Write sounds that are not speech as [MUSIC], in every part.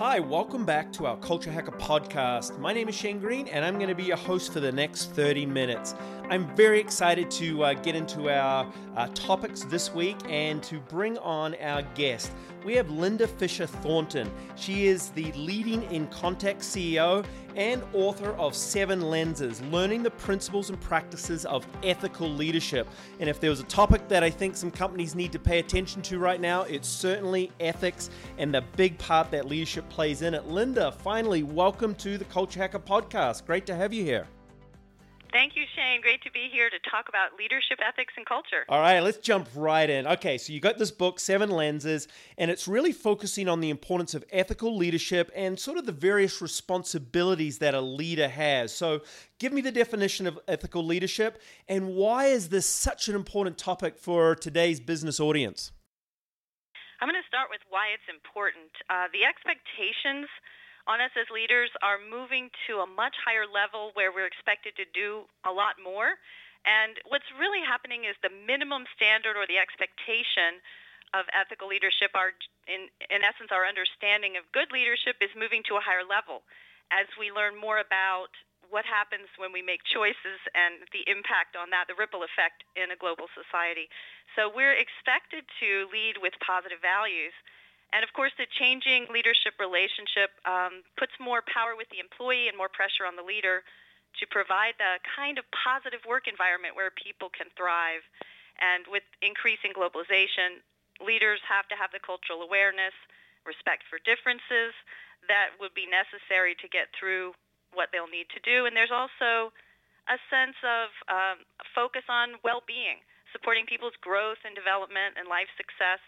Hi, welcome back to our Culture Hacker podcast. My name is Shane Green, and I'm going to be your host for the next 30 minutes. I'm very excited to uh, get into our uh, topics this week and to bring on our guest. We have Linda Fisher Thornton. She is the Leading in Context CEO and author of Seven Lenses Learning the Principles and Practices of Ethical Leadership. And if there was a topic that I think some companies need to pay attention to right now, it's certainly ethics and the big part that leadership plays in it. Linda, finally, welcome to the Culture Hacker podcast. Great to have you here. Thank you, Shane. Great to be here to talk about leadership, ethics, and culture. All right, let's jump right in. Okay, so you got this book, Seven Lenses, and it's really focusing on the importance of ethical leadership and sort of the various responsibilities that a leader has. So, give me the definition of ethical leadership and why is this such an important topic for today's business audience? I'm going to start with why it's important. Uh, the expectations on us as leaders are moving to a much higher level where we're expected to do a lot more. And what's really happening is the minimum standard or the expectation of ethical leadership, our, in, in essence, our understanding of good leadership is moving to a higher level as we learn more about what happens when we make choices and the impact on that, the ripple effect in a global society. So we're expected to lead with positive values. And of course, the changing leadership relationship um, puts more power with the employee and more pressure on the leader to provide the kind of positive work environment where people can thrive. And with increasing globalization, leaders have to have the cultural awareness, respect for differences that would be necessary to get through what they'll need to do. And there's also a sense of um, focus on well-being, supporting people's growth and development and life success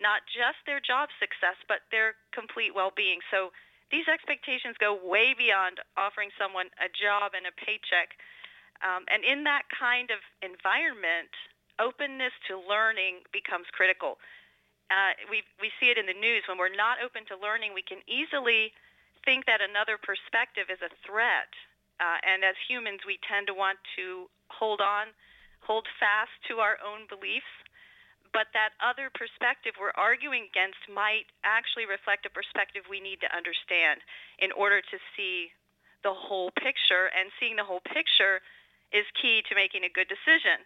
not just their job success, but their complete well-being. So these expectations go way beyond offering someone a job and a paycheck. Um, and in that kind of environment, openness to learning becomes critical. Uh, we we see it in the news when we're not open to learning, we can easily think that another perspective is a threat. Uh, and as humans, we tend to want to hold on, hold fast to our own beliefs but that other perspective we're arguing against might actually reflect a perspective we need to understand in order to see the whole picture, and seeing the whole picture is key to making a good decision.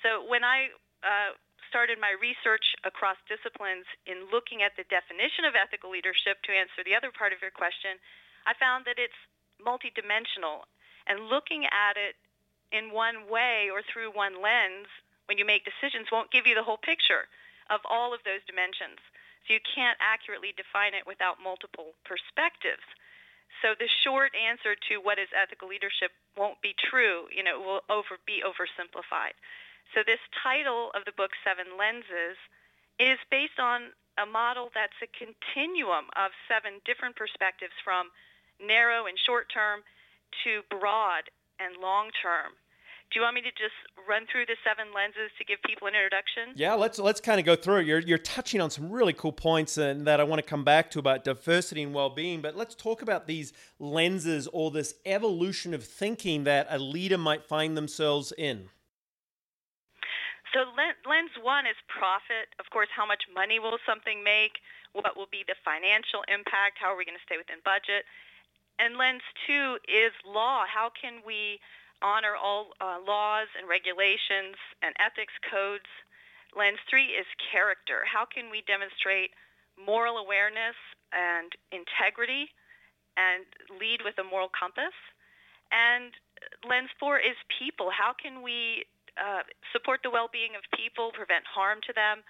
So when I uh, started my research across disciplines in looking at the definition of ethical leadership to answer the other part of your question, I found that it's multidimensional. And looking at it in one way or through one lens when you make decisions won't give you the whole picture of all of those dimensions. So you can't accurately define it without multiple perspectives. So the short answer to what is ethical leadership won't be true. You know, it will over be oversimplified. So this title of the book Seven Lenses is based on a model that's a continuum of seven different perspectives from narrow and short term to broad and long term. Do you want me to just run through the seven lenses to give people an introduction? Yeah, let's let's kind of go through it. You're you're touching on some really cool points and that I want to come back to about diversity and well-being, but let's talk about these lenses or this evolution of thinking that a leader might find themselves in. So lens one is profit. Of course, how much money will something make? What will be the financial impact? How are we going to stay within budget? And lens two is law. How can we honor all uh, laws and regulations and ethics codes. Lens three is character. How can we demonstrate moral awareness and integrity and lead with a moral compass? And lens four is people. How can we uh, support the well-being of people, prevent harm to them,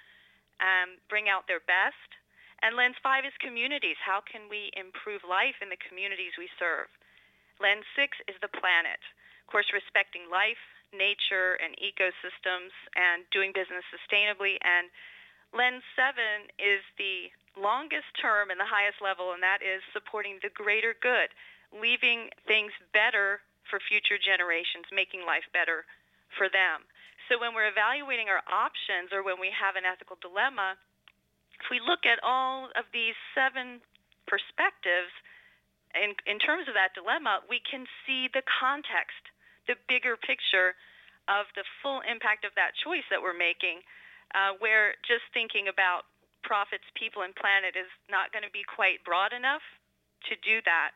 um, bring out their best? And lens five is communities. How can we improve life in the communities we serve? Lens six is the planet. Of course, respecting life, nature, and ecosystems, and doing business sustainably. And Lens 7 is the longest term and the highest level, and that is supporting the greater good, leaving things better for future generations, making life better for them. So when we're evaluating our options or when we have an ethical dilemma, if we look at all of these seven perspectives, in, in terms of that dilemma, we can see the context the bigger picture of the full impact of that choice that we're making, uh, where just thinking about profits, people, and planet is not going to be quite broad enough to do that.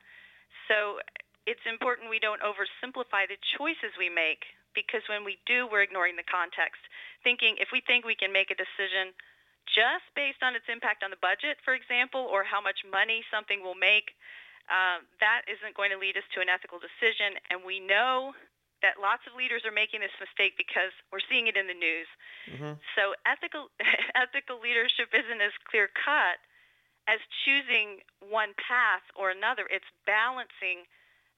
So it's important we don't oversimplify the choices we make because when we do, we're ignoring the context. Thinking if we think we can make a decision just based on its impact on the budget, for example, or how much money something will make, uh, that isn't going to lead us to an ethical decision. And we know that lots of leaders are making this mistake because we're seeing it in the news. Mm-hmm. So ethical [LAUGHS] ethical leadership isn't as clear cut as choosing one path or another. It's balancing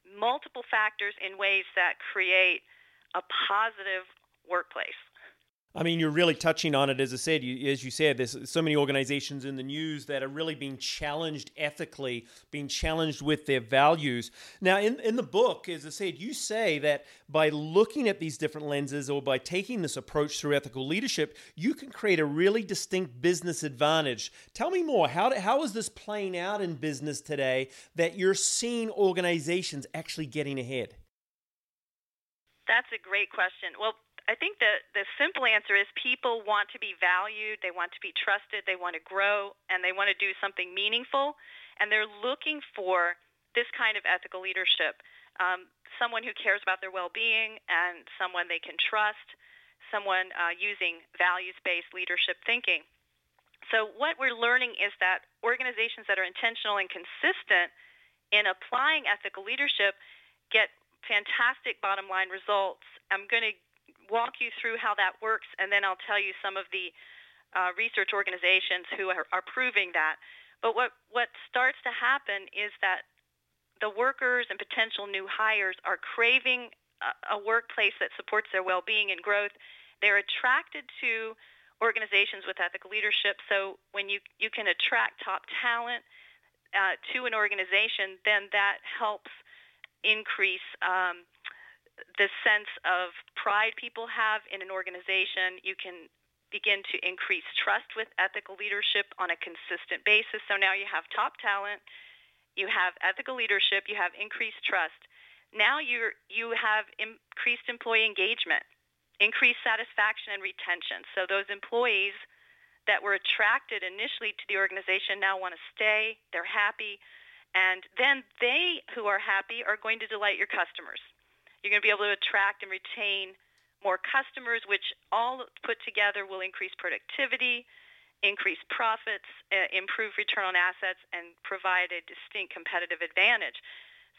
multiple factors in ways that create a positive workplace. I mean, you're really touching on it. As I said, you, as you said, there's so many organizations in the news that are really being challenged ethically, being challenged with their values. Now, in, in the book, as I said, you say that by looking at these different lenses or by taking this approach through ethical leadership, you can create a really distinct business advantage. Tell me more. How, how is this playing out in business today that you're seeing organizations actually getting ahead? That's a great question. Well, I think the the simple answer is people want to be valued, they want to be trusted, they want to grow, and they want to do something meaningful, and they're looking for this kind of ethical leadership. Um, someone who cares about their well-being and someone they can trust, someone uh, using values-based leadership thinking. So what we're learning is that organizations that are intentional and consistent in applying ethical leadership get fantastic bottom line results. I'm going to walk you through how that works, and then I'll tell you some of the uh, research organizations who are, are proving that. But what, what starts to happen is that the workers and potential new hires are craving a, a workplace that supports their well-being and growth. They're attracted to organizations with ethical leadership. So when you, you can attract top talent uh, to an organization, then that helps increase um, the sense of pride people have in an organization. You can begin to increase trust with ethical leadership on a consistent basis. So now you have top talent, you have ethical leadership, you have increased trust. Now you you have increased employee engagement, increased satisfaction and retention. So those employees that were attracted initially to the organization now want to stay, they're happy, and then they who are happy are going to delight your customers. You're going to be able to attract and retain more customers, which all put together will increase productivity, increase profits, uh, improve return on assets, and provide a distinct competitive advantage.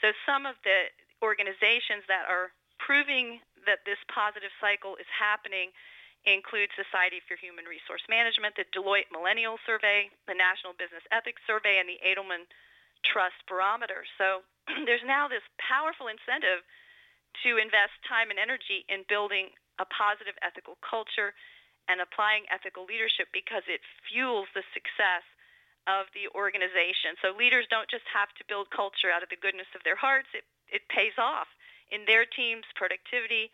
So some of the organizations that are proving that this positive cycle is happening include Society for Human Resource Management, the Deloitte Millennial Survey, the National Business Ethics Survey, and the Edelman Trust Barometer. So [CLEARS THROAT] there's now this powerful incentive to invest time and energy in building a positive ethical culture and applying ethical leadership because it fuels the success of the organization. So leaders don't just have to build culture out of the goodness of their hearts, it, it pays off in their team's productivity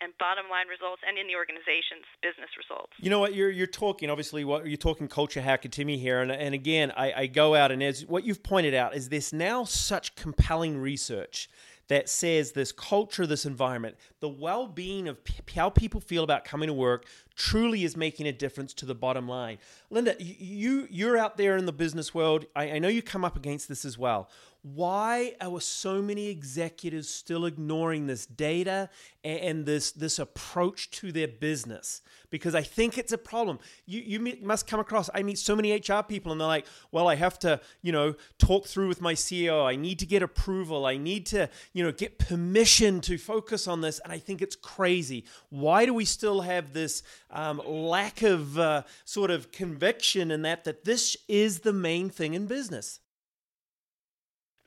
and bottom line results and in the organization's business results. You know what you're you're talking obviously what you're talking culture hacker to me here and, and again I, I go out and as what you've pointed out is this now such compelling research that says this culture, this environment, the well being of p- how people feel about coming to work truly is making a difference to the bottom line. Linda, you, you're out there in the business world. I, I know you come up against this as well why are so many executives still ignoring this data and this this approach to their business? Because i think it's a problem. You you must come across i meet so many hr people and they're like well i have to you know talk through with my ceo i need to get approval. I need to you know get permission to focus on this. And i think it's crazy. Why do we still have this um, lack of uh, sort of conviction in that that this is the main thing in business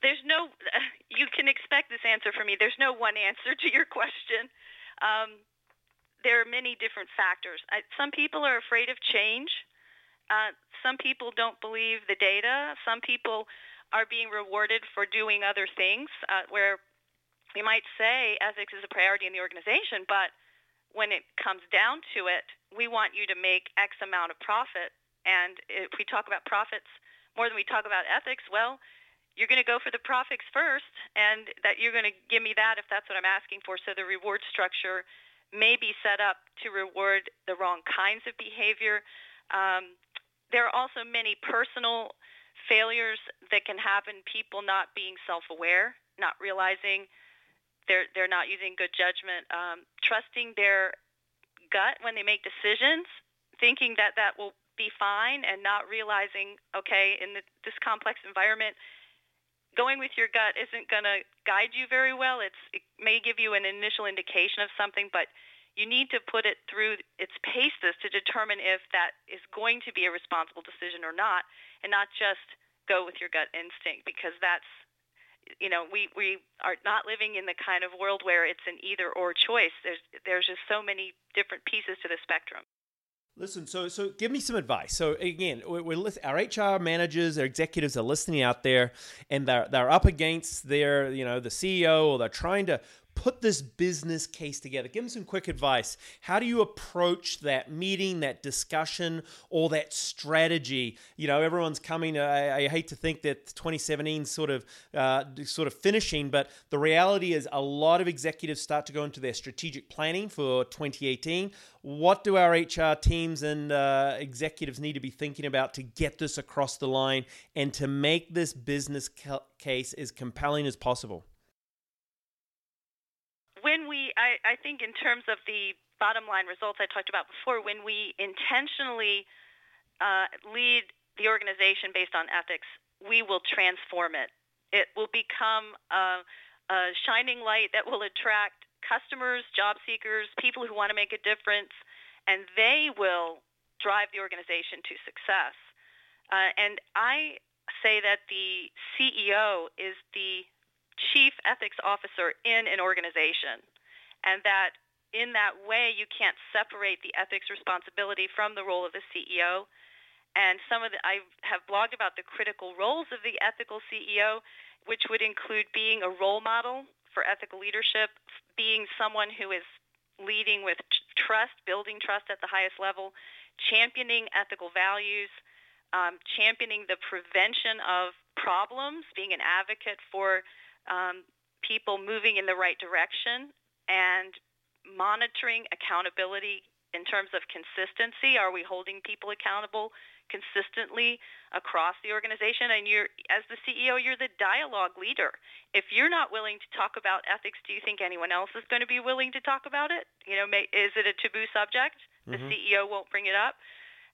there's no [LAUGHS] you can expect this answer from me. There's no one answer to your question. Um, there are many different factors. I, some people are afraid of change. Uh, some people don't believe the data. Some people are being rewarded for doing other things uh, where we might say ethics is a priority in the organization but when it comes down to it we want you to make x amount of profit. And if we talk about profits more than we talk about ethics well you're going to go for the profits first, and that you're going to give me that if that's what I'm asking for. So the reward structure may be set up to reward the wrong kinds of behavior. Um, there are also many personal failures that can happen. People not being self-aware, not realizing they're they're not using good judgment, um, trusting their gut when they make decisions, thinking that that will be fine, and not realizing, okay, in the, this complex environment, going with your gut isn't going to guide you very well. It's it may give you an initial indication of something, but you need to put it through its paces to determine if that is going to be a responsible decision or not, and not just go with your gut instinct because that's you know we we are not living in the kind of world where it's an either or choice. There's there's just so many different pieces to the spectrum. Listen, so so give me some advice. So again, we're, we're our HR managers, our executives are listening out there, and they're they're up against their you know the CEO, or they're trying to put this business case together. Give them some quick advice. How do you approach that meeting, that discussion, or that strategy? You know, everyone's coming. I, I hate to think that 2017 sort of uh, sort of finishing, but the reality is a lot of executives start to go into their strategic planning for 2018. What do our HR teams and uh, executives need to be thinking about to get this across the line and to make this business case as compelling as possible? I, I think in terms of the bottom line results I talked about before, when we intentionally uh, lead the organization based on ethics, we will transform it. It will become a, a shining light that will attract customers, job seekers, people who want to make a difference, and they will drive the organization to success. Uh, and I say that the CEO is the chief ethics officer in an organization, and that in that way you can't separate the ethics responsibility from the role of the CEO. And some of the I have blogged about the critical roles of the ethical CEO, which would include being a role model for ethical leadership, being someone who is leading with trust, building trust at the highest level, championing ethical values, um, championing the prevention of problems, being an advocate for um, people moving in the right direction and monitoring accountability in terms of consistency. Are we holding people accountable consistently across the organization? And you're, as the CEO, you're the dialogue leader. If you're not willing to talk about ethics, do you think anyone else is going to be willing to talk about it? You know, may, is it a taboo subject? The mm-hmm. CEO won't bring it up.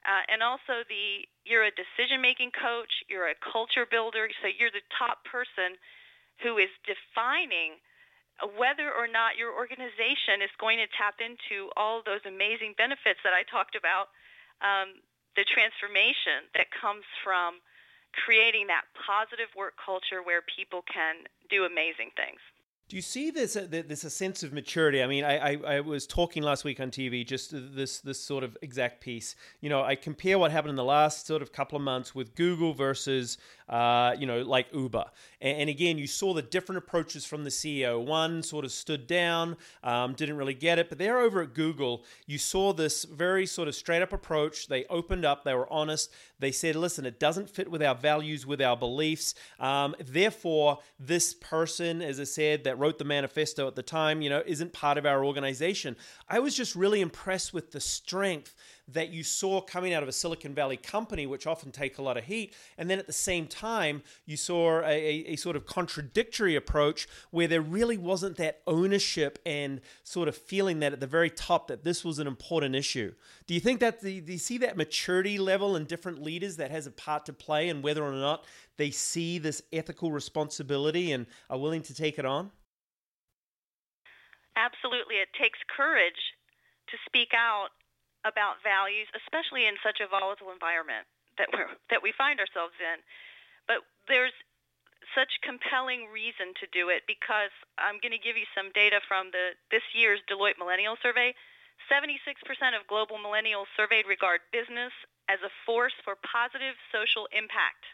Uh, and also, the you're a decision making coach. You're a culture builder. So you're the top person who is defining whether or not your organization is going to tap into all those amazing benefits that I talked about, um, the transformation that comes from creating that positive work culture where people can do amazing things. Do you see this? Uh, there's a sense of maturity. I mean, I, I, I, was talking last week on TV, just this this sort of exact piece. You know, I compare what happened in the last sort of couple of months with Google versus, uh, you know, like Uber. And, and, again, you saw the different approaches from the CEO. One sort of stood down, um, didn't really get it, but they're over at Google. You saw this very sort of straight up approach. They opened up. They were honest. They said, "Listen, it doesn't fit with our values, with our beliefs. Um, therefore, this person, as I said, that wrote the manifesto at the time, you know, isn't part of our organization. I was just really impressed with the strength that you saw coming out of a Silicon Valley company, which often take a lot of heat. And then at the same time, you saw a, a, sort of contradictory approach where there really wasn't that ownership and sort of feeling that at the very top that this was an important issue. Do you think that the, do you see that maturity level in different leaders that has a part to play in whether or not they see this ethical responsibility and are willing to take it on? Absolutely. It takes courage to speak out about values, especially in such a volatile environment that we that we find ourselves in. But there's such compelling reason to do it because I'm going to give you some data from the this year's Deloitte Millennial Survey. 76% of global millennials surveyed regard business as a force for positive social impact.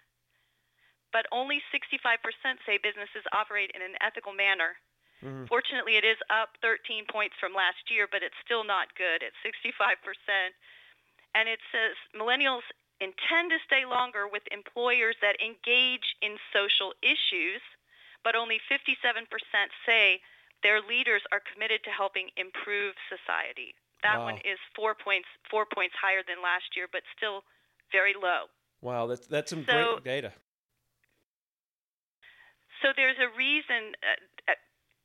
But only 65% say businesses operate in an ethical manner Mm-hmm. Fortunately, it is up 13 points from last year, but it's still not good at 65%. And it says millennials intend to stay longer with employers that engage in social issues, but only 57% say their leaders are committed to helping improve society. That wow. one is four points four points higher than last year, but still very low. Wow, that's that's some so, great data. So there's a reason uh, uh,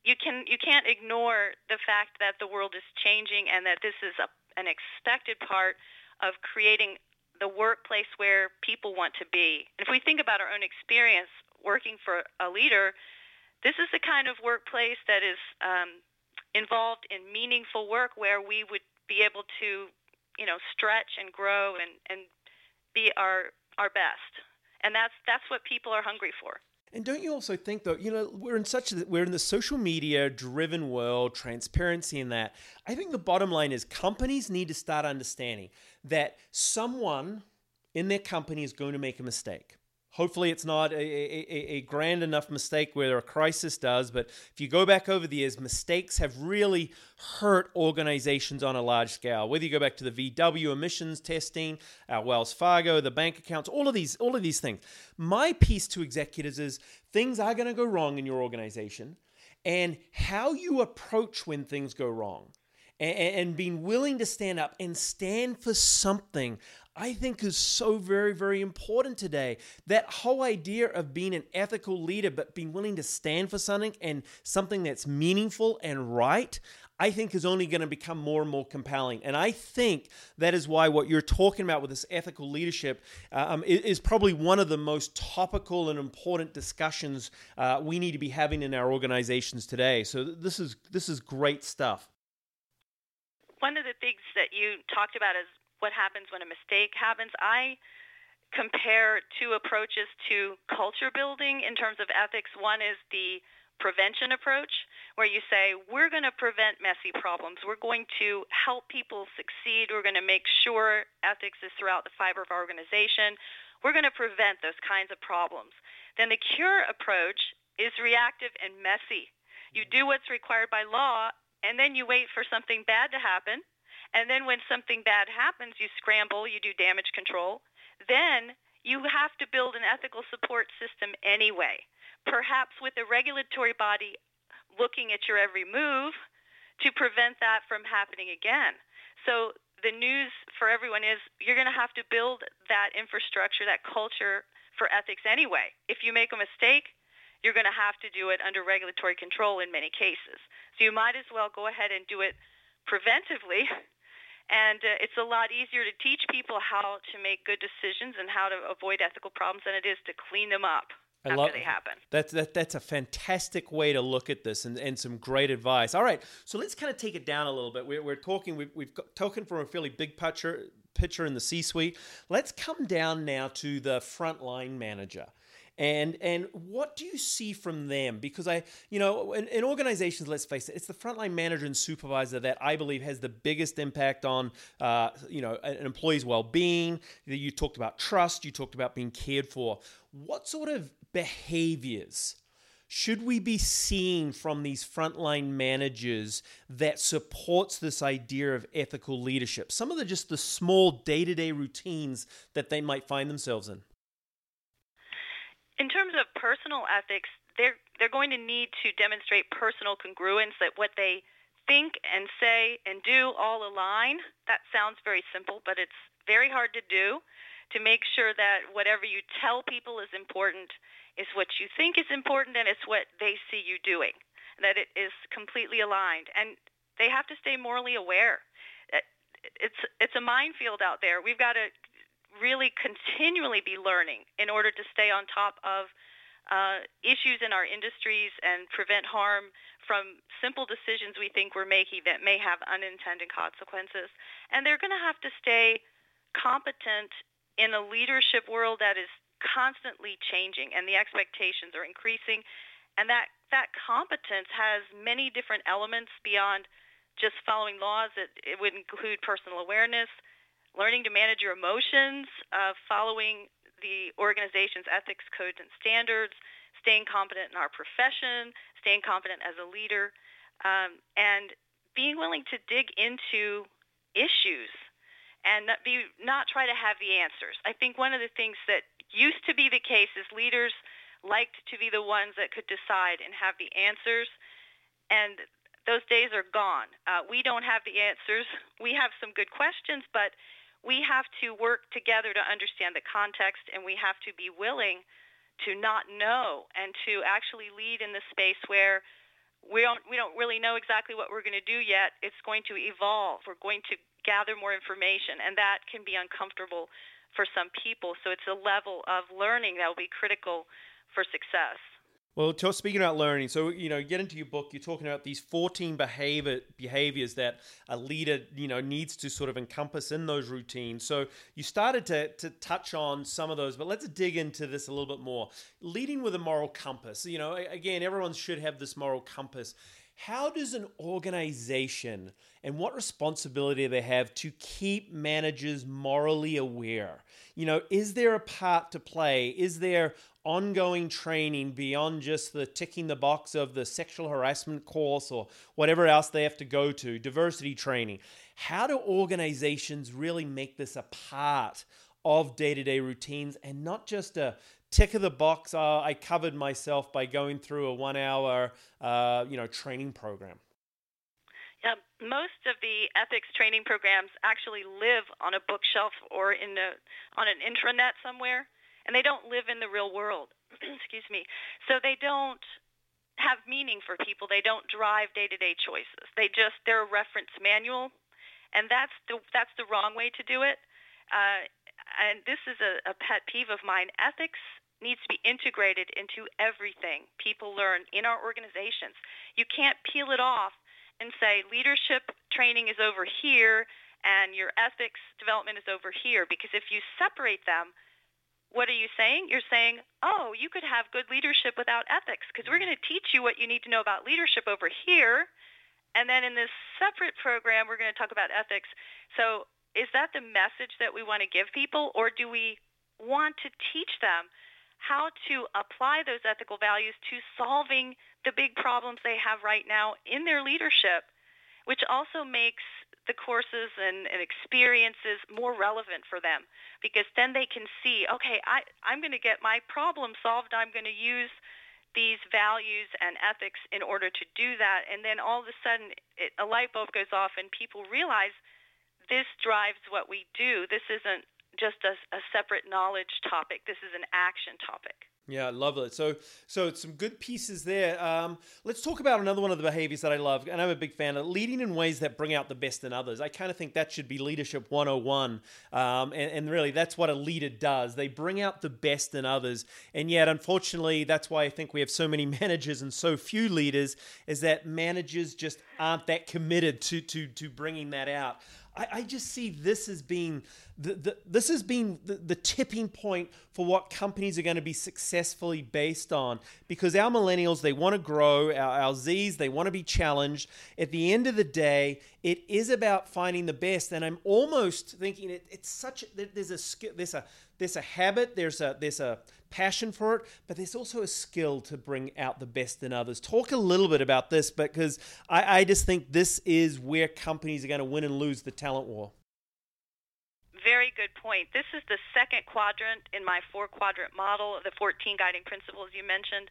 you can you can't ignore the fact that the world is changing and that this is a, an expected part of creating the workplace where people want to be. And if we think about our own experience working for a leader, this is the kind of workplace that is um, involved in meaningful work where we would be able to, you know, stretch and grow and, and be our our best. And that's that's what people are hungry for. And don't you also think though, you know, we're in such a, we're in the social media driven world, transparency in that. I think the bottom line is companies need to start understanding that someone in their company is going to make a mistake. Hopefully, it's not a, a, a, grand enough mistake where a crisis does. But if you go back over the years, mistakes have really hurt organizations on a large scale. Whether you go back to the VW emissions testing, our Wells Fargo, the bank accounts, all of these, all of these things. My piece to executives is things are going to go wrong in your organization, and how you approach when things go wrong and, being willing to stand up and stand for something I think is so very, very important today. That whole idea of being an ethical leader, but being willing to stand for something and something that's meaningful and right, I think is only going to become more and more compelling. And I think that is why what you're talking about with this ethical leadership um, is, probably one of the most topical and important discussions uh, we need to be having in our organizations today. So this is this is great stuff. One of the things that you talked about is what happens when a mistake happens. I compare two approaches to culture building in terms of ethics. One is the prevention approach, where you say, we're going to prevent messy problems. We're going to help people succeed. We're going to make sure ethics is throughout the fiber of our organization. We're going to prevent those kinds of problems. Then the cure approach is reactive and messy. You do what's required by law, and then you wait for something bad to happen, and then when something bad happens, you scramble, you do damage control. Then you have to build an ethical support system anyway, perhaps with a regulatory body looking at your every move to prevent that from happening again. So the news for everyone is you're going to have to build that infrastructure, that culture for ethics anyway. If you make a mistake, you're going to have to do it under regulatory control in many cases. So you might as well go ahead and do it preventively [LAUGHS] and uh, it's a lot easier to teach people how to make good decisions and how to avoid ethical problems than it is to clean them up I after love, they happen. That's that, that's a fantastic way to look at this and, and some great advice. All right, so let's kind of take it down a little bit. We're, we're talking, we've, we've talking from a fairly big picture, picture in the C-suite. Let's come down now to the frontline manager and and what do you see from them? Because i you know in, in, organizations let's face it it's the frontline manager and supervisor that i believe has the biggest impact on uh, you know an employee's well-being. You talked about trust you talked about being cared for. What sort of behaviors should we be seeing from these frontline managers that supports this idea of ethical leadership? Some of the just the small day-to-day routines that they might find themselves in in terms of personal ethics, they're they're going to need to demonstrate personal congruence that what they think and say and do all align. That sounds very simple, but it's very hard to do to make sure that whatever you tell people is important is what you think is important and it's what they see you doing. That it is completely aligned. And they have to stay morally aware. It's it's a minefield out there. We've got to really continually be learning in order to stay on top of uh, issues in our industries and prevent harm from simple decisions we think we're making that may have unintended consequences. And they're going to have to stay competent in a leadership world that is constantly changing and the expectations are increasing. And that, that competence has many different elements beyond just following laws. It, it would include personal awareness, learning to manage your emotions, uh, following the organization's ethics codes and standards, staying competent in our profession, staying competent as a leader, um, and being willing to dig into issues and not be not try to have the answers. I think one of the things that used to be the case is leaders liked to be the ones that could decide and have the answers, and those days are gone. Uh, we don't have the answers. We have some good questions, but we have to work together to understand the context, and we have to be willing to not know and to actually lead in the space where we don't we don't really know exactly what we're going to do yet. It's going to evolve. We're going to gather more information, and that can be uncomfortable for some people. So it's a level of learning that will be critical for success. Well, speaking about learning, so you know, get into your book. You're talking about these 14 behavior behaviors that a leader, you know, needs to sort of encompass in those routines. So you started to to touch on some of those, but let's dig into this a little bit more. Leading with a moral compass. You know, again, everyone should have this moral compass. How does an organization and what responsibility they have to keep managers morally aware? You know, is there a part to play? Is there ongoing training beyond just the ticking the box of the sexual harassment course or whatever else they have to go to, diversity training. How do organizations really make this a part of day to day routines and not just a tick of the box? Uh, I covered myself by going through a one hour uh, you know, training program. Yeah, most of the ethics training programs actually live on a bookshelf or in a, on an intranet somewhere and they don't live in the real world. [CLEARS THROAT] Excuse me. So they don't have meaning for people. They don't drive day-to-day choices. They just they're a reference manual, and that's the that's the wrong way to do it. Uh, and this is a, a pet peeve of mine. Ethics needs to be integrated into everything people learn in our organizations. You can't peel it off and say leadership training is over here and your ethics development is over here because if you separate them, what are you saying? You're saying, oh, you could have good leadership without ethics because we're going to teach you what you need to know about leadership over here. And then in this separate program, we're going to talk about ethics. So is that the message that we want to give people, or do we want to teach them how to apply those ethical values to solving the big problems they have right now in their leadership, which also makes the courses and, and experiences more relevant for them because then they can see, okay, I, I'm going to get my problem solved. I'm going to use these values and ethics in order to do that. And then all of a sudden, it, a light bulb goes off, and people realize this drives what we do. This isn't just a, a separate knowledge topic, this is an action topic. Yeah, I love it. So, so some good pieces there. Um, let's talk about another one of the behaviors that I love, and I'm a big fan of leading in ways that bring out the best in others. I kind of think that should be leadership 101, um, and, and really that's what a leader does. They bring out the best in others, and yet, unfortunately, that's why I think we have so many [LAUGHS] managers and so few leaders. Is that managers just aren't that committed to to to bringing that out. I, I just see this as being the, the, this has been the, the tipping point for what companies are going to be successfully based on because our millennials they want to grow our, our z's they want to be challenged. At the end of the day it is about finding the best and i'm almost thinking it, it's such there's a there's a there's a habit there's a there's a passion for it, but there's also a skill to bring out the best in others. Talk a little bit about this because I, I just think this is where companies are going to win and lose the talent war. Very good point. This is the second quadrant in my four quadrant model, the 14 guiding principles you mentioned.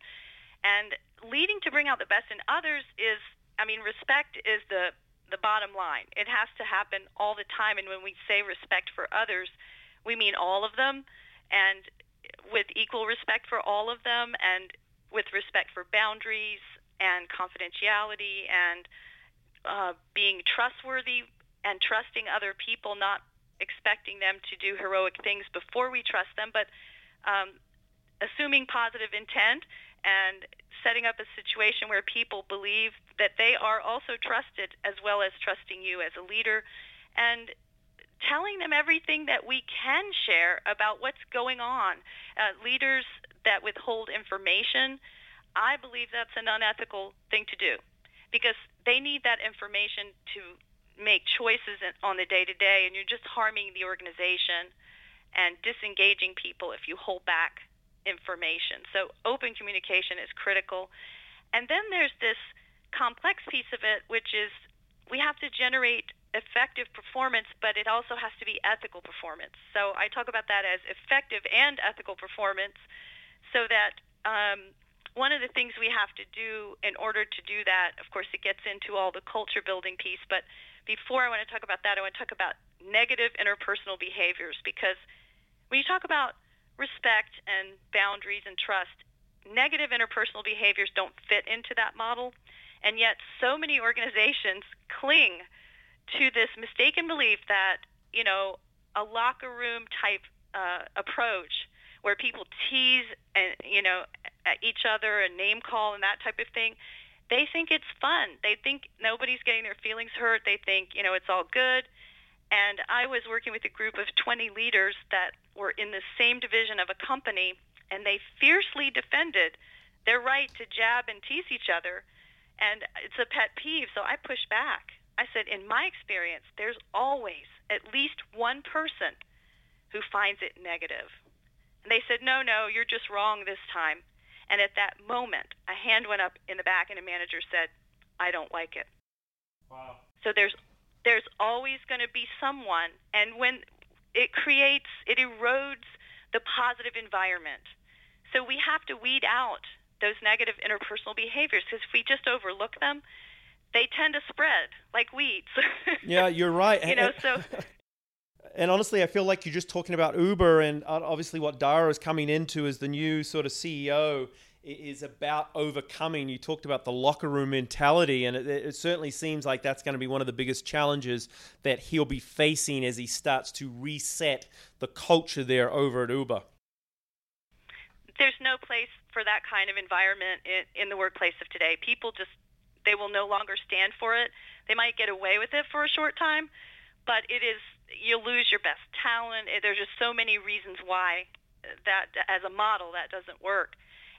And leading to bring out the best in others is, I mean, respect is the the bottom line. It has to happen all the time. And when we say respect for others, we mean all of them. And with equal respect for all of them and with respect for boundaries and confidentiality and uh, being trustworthy and trusting other people, not expecting them to do heroic things before we trust them, but um, assuming positive intent and setting up a situation where people believe that they are also trusted as well as trusting you as a leader. And telling them everything that we can share about what's going on. Uh, leaders that withhold information, I believe that's an unethical thing to do because they need that information to make choices on the day to day, and you're just harming the organization and disengaging people if you hold back information. So, open communication is critical. And then there's this complex piece of it, which is we have to generate effective performance, but it also has to be ethical performance. So I talk about that as effective and ethical performance so that um, one of the things we have to do in order to do that, of course, it gets into all the culture building piece, but before I want to talk about that, I want to talk about negative interpersonal behaviors because when you talk about respect and boundaries and trust, negative interpersonal behaviors don't fit into that model. And yet, so many organizations cling to this mistaken belief that, you know, a locker room type uh, approach where people tease and, you know, at each other and name call and that type of thing, they think it's fun. They think nobody's getting their feelings hurt. They think, you know, it's all good. And I was working with a group of 20 leaders that were in the same division of a company, and they fiercely defended their right to jab and tease each other. And it's a pet peeve, so I pushed back. I said, in my experience, there's always at least one person who finds it negative. And they said, no, no, you're just wrong this time. And at that moment, a hand went up in the back, and a manager said, I don't like it. Wow. So there's there's always going to be someone, and when it creates, it erodes the positive environment. So we have to weed out those negative interpersonal behaviors because if we just overlook them, they tend to spread like weeds. [LAUGHS] yeah, you're right. you know, so. [LAUGHS] And honestly, I feel like you're just talking about Uber, and uh, obviously, what Dara is coming into as the new sort of CEO is about overcoming. You talked about the locker room mentality, and it, it, certainly seems like that's going to be one of the biggest challenges that he'll be facing as he starts to reset the culture there over at Uber. There's no place for that kind of environment in, in the workplace of today. People just they will no longer stand for it. They might get away with it for a short time, but it is you'll lose your best talent. Eh, there's just so many reasons why eh, that as a model that doesn't work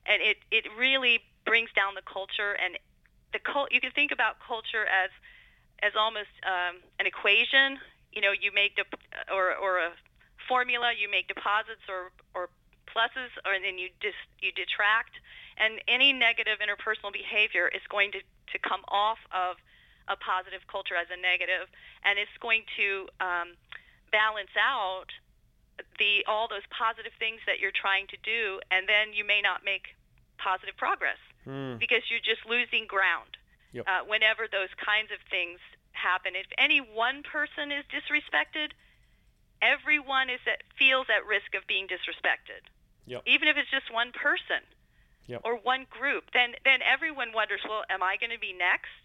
and it it really brings down the culture and the cult. You can think about culture as as almost um, an equation. You know, you make de- uh, or or a formula. You make deposits or or pluses, or then you dis you detract. And any negative interpersonal behavior is going to to come off of a positive culture as a negative, and it's going to um, balance out the all those positive things that you're trying to do, and then you may not make positive progress hmm. because you're just losing ground. Yep. Uh, whenever those kinds of things happen, if any one person is disrespected, everyone is at, feels at risk of being disrespected. Yep. Even if it's just one person yep. or one group, then then everyone wonders, well, am I going to be next?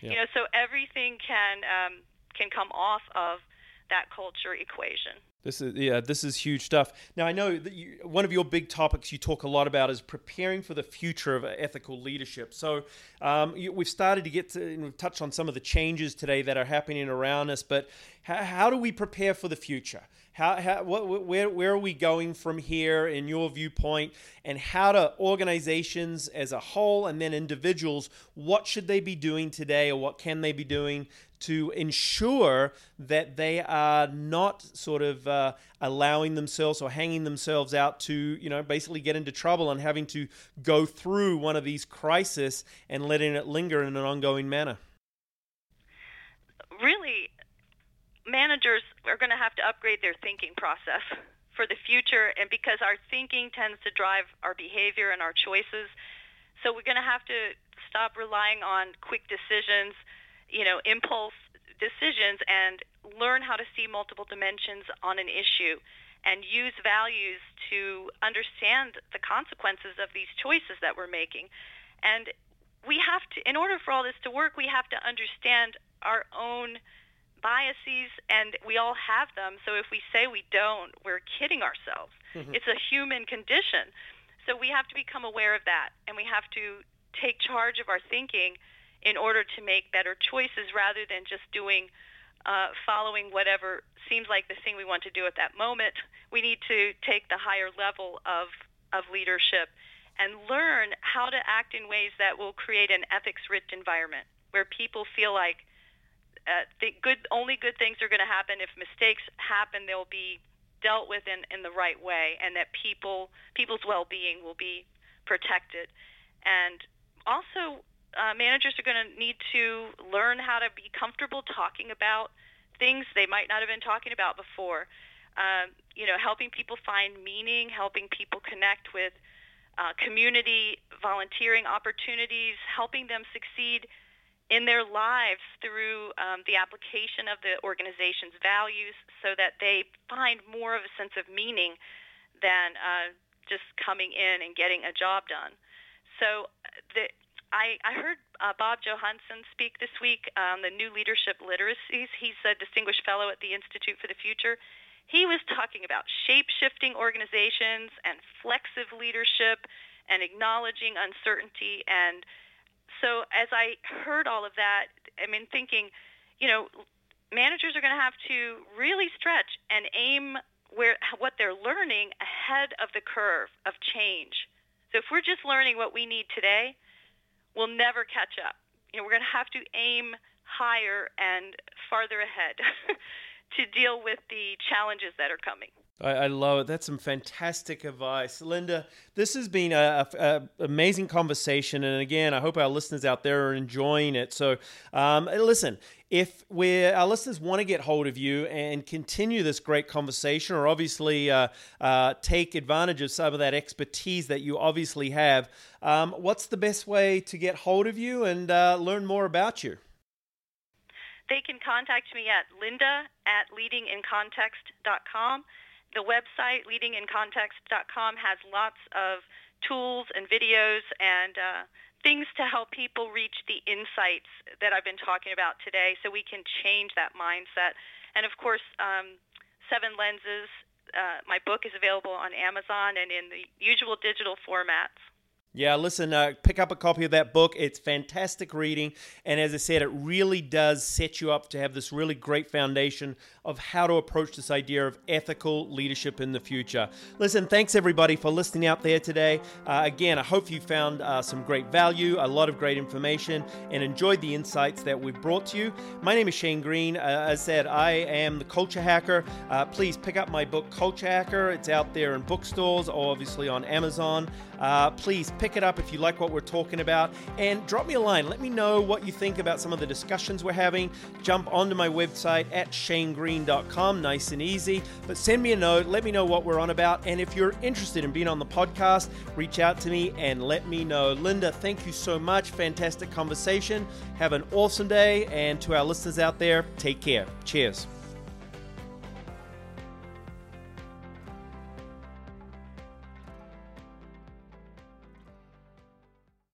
You know, so everything can um, can come off of that culture equation. This is yeah, this is huge stuff. Now I know that you, one of your big topics you talk a lot about is preparing for the future of ethical leadership. So um, you, we've started to get to we've touched on some of the changes today that are happening around us. But how, how do we prepare for the future? How, how what, where where are we going from here in your viewpoint? And how do organizations as a whole and then individuals what should they be doing today or what can they be doing to ensure that they are not sort of uh, allowing themselves or hanging themselves out to, you know, basically get into trouble and having to go through one of these crises and letting it linger in an ongoing manner. Really, managers are going to have to upgrade their thinking process for the future, and because our thinking tends to drive our behavior and our choices, so we're going to have to stop relying on quick decisions you know, impulse decisions and learn how to see multiple dimensions on an issue and use values to understand the consequences of these choices that we're making. And we have to, in order for all this to work, we have to understand our own biases, and we all have them. So if we say we don't, we're kidding ourselves. Mm-hmm. It's a human condition. So we have to become aware of that, and we have to take charge of our thinking in order to make better choices rather than just doing uh, following whatever seems like the thing we want to do at that moment. We need to take the higher level of of leadership and learn how to act in ways that will create an ethics-rich environment where people feel like uh, the good only good things are going to happen if mistakes happen they'll be dealt with in, in the right way and that people people's well-being will be protected and also uh, managers are going to need to learn how to be comfortable talking about things they might not have been talking about before. Um, you know, helping people find meaning, helping people connect with uh, community volunteering opportunities, helping them succeed in their lives through um, the application of the organization's values so that they find more of a sense of meaning than uh, just coming in and getting a job done. So the, I, I heard uh, Bob Johansen speak this week on the new leadership literacies. He's a distinguished fellow at the Institute for the Future. He was talking about shape shifting organizations and flexive leadership and acknowledging uncertainty and so as I heard all of that, I mean, thinking, you know, managers are going to have to really stretch and aim where what they're learning ahead of the curve of change. So if we're just learning what we need today, we'll never catch up. You know, we're going to have to aim higher and farther ahead [LAUGHS] to deal with the challenges that are coming. I, I, love it. That's some fantastic advice, Linda. This has been a, a, a, amazing conversation, and again, I hope our listeners out there are enjoying it. So, um, listen, if we our listeners want to get hold of you and continue this great conversation, or obviously uh, uh, take advantage of some of that expertise that you obviously have, um, what's the best way to get hold of you and uh, learn more about you? They can contact me at linda at leadingincontext.com. The website, leadingincontext.com, has lots of tools and videos and uh, things to help people reach the insights that I've been talking about today so we can change that mindset. And of course, um, Seven Lenses, uh, my book is available on Amazon and in the usual digital formats. Yeah, listen, uh, pick up a copy of that book. It's fantastic reading. And as I said, it really does set you up to have this really great foundation of how to approach this idea of ethical leadership in the future. Listen, thanks everybody for listening out there today. Uh, again, I hope you found uh, some great value, a lot of great information, and enjoyed the insights that we've brought to you. My name is Shane Green. Uh, as I said, I am the Culture Hacker. Uh, please pick up my book, Culture Hacker. It's out there in bookstores or obviously on Amazon. Uh, please pick it up if you like what we're talking about and drop me a line. Let me know what you think about some of the discussions we're having. Jump onto my website at shanegreen.com, nice and easy. But send me a note, let me know what we're on about. And if you're interested in being on the podcast, reach out to me and let me know. Linda, thank you so much. Fantastic conversation. Have an awesome day. And to our listeners out there, take care. Cheers.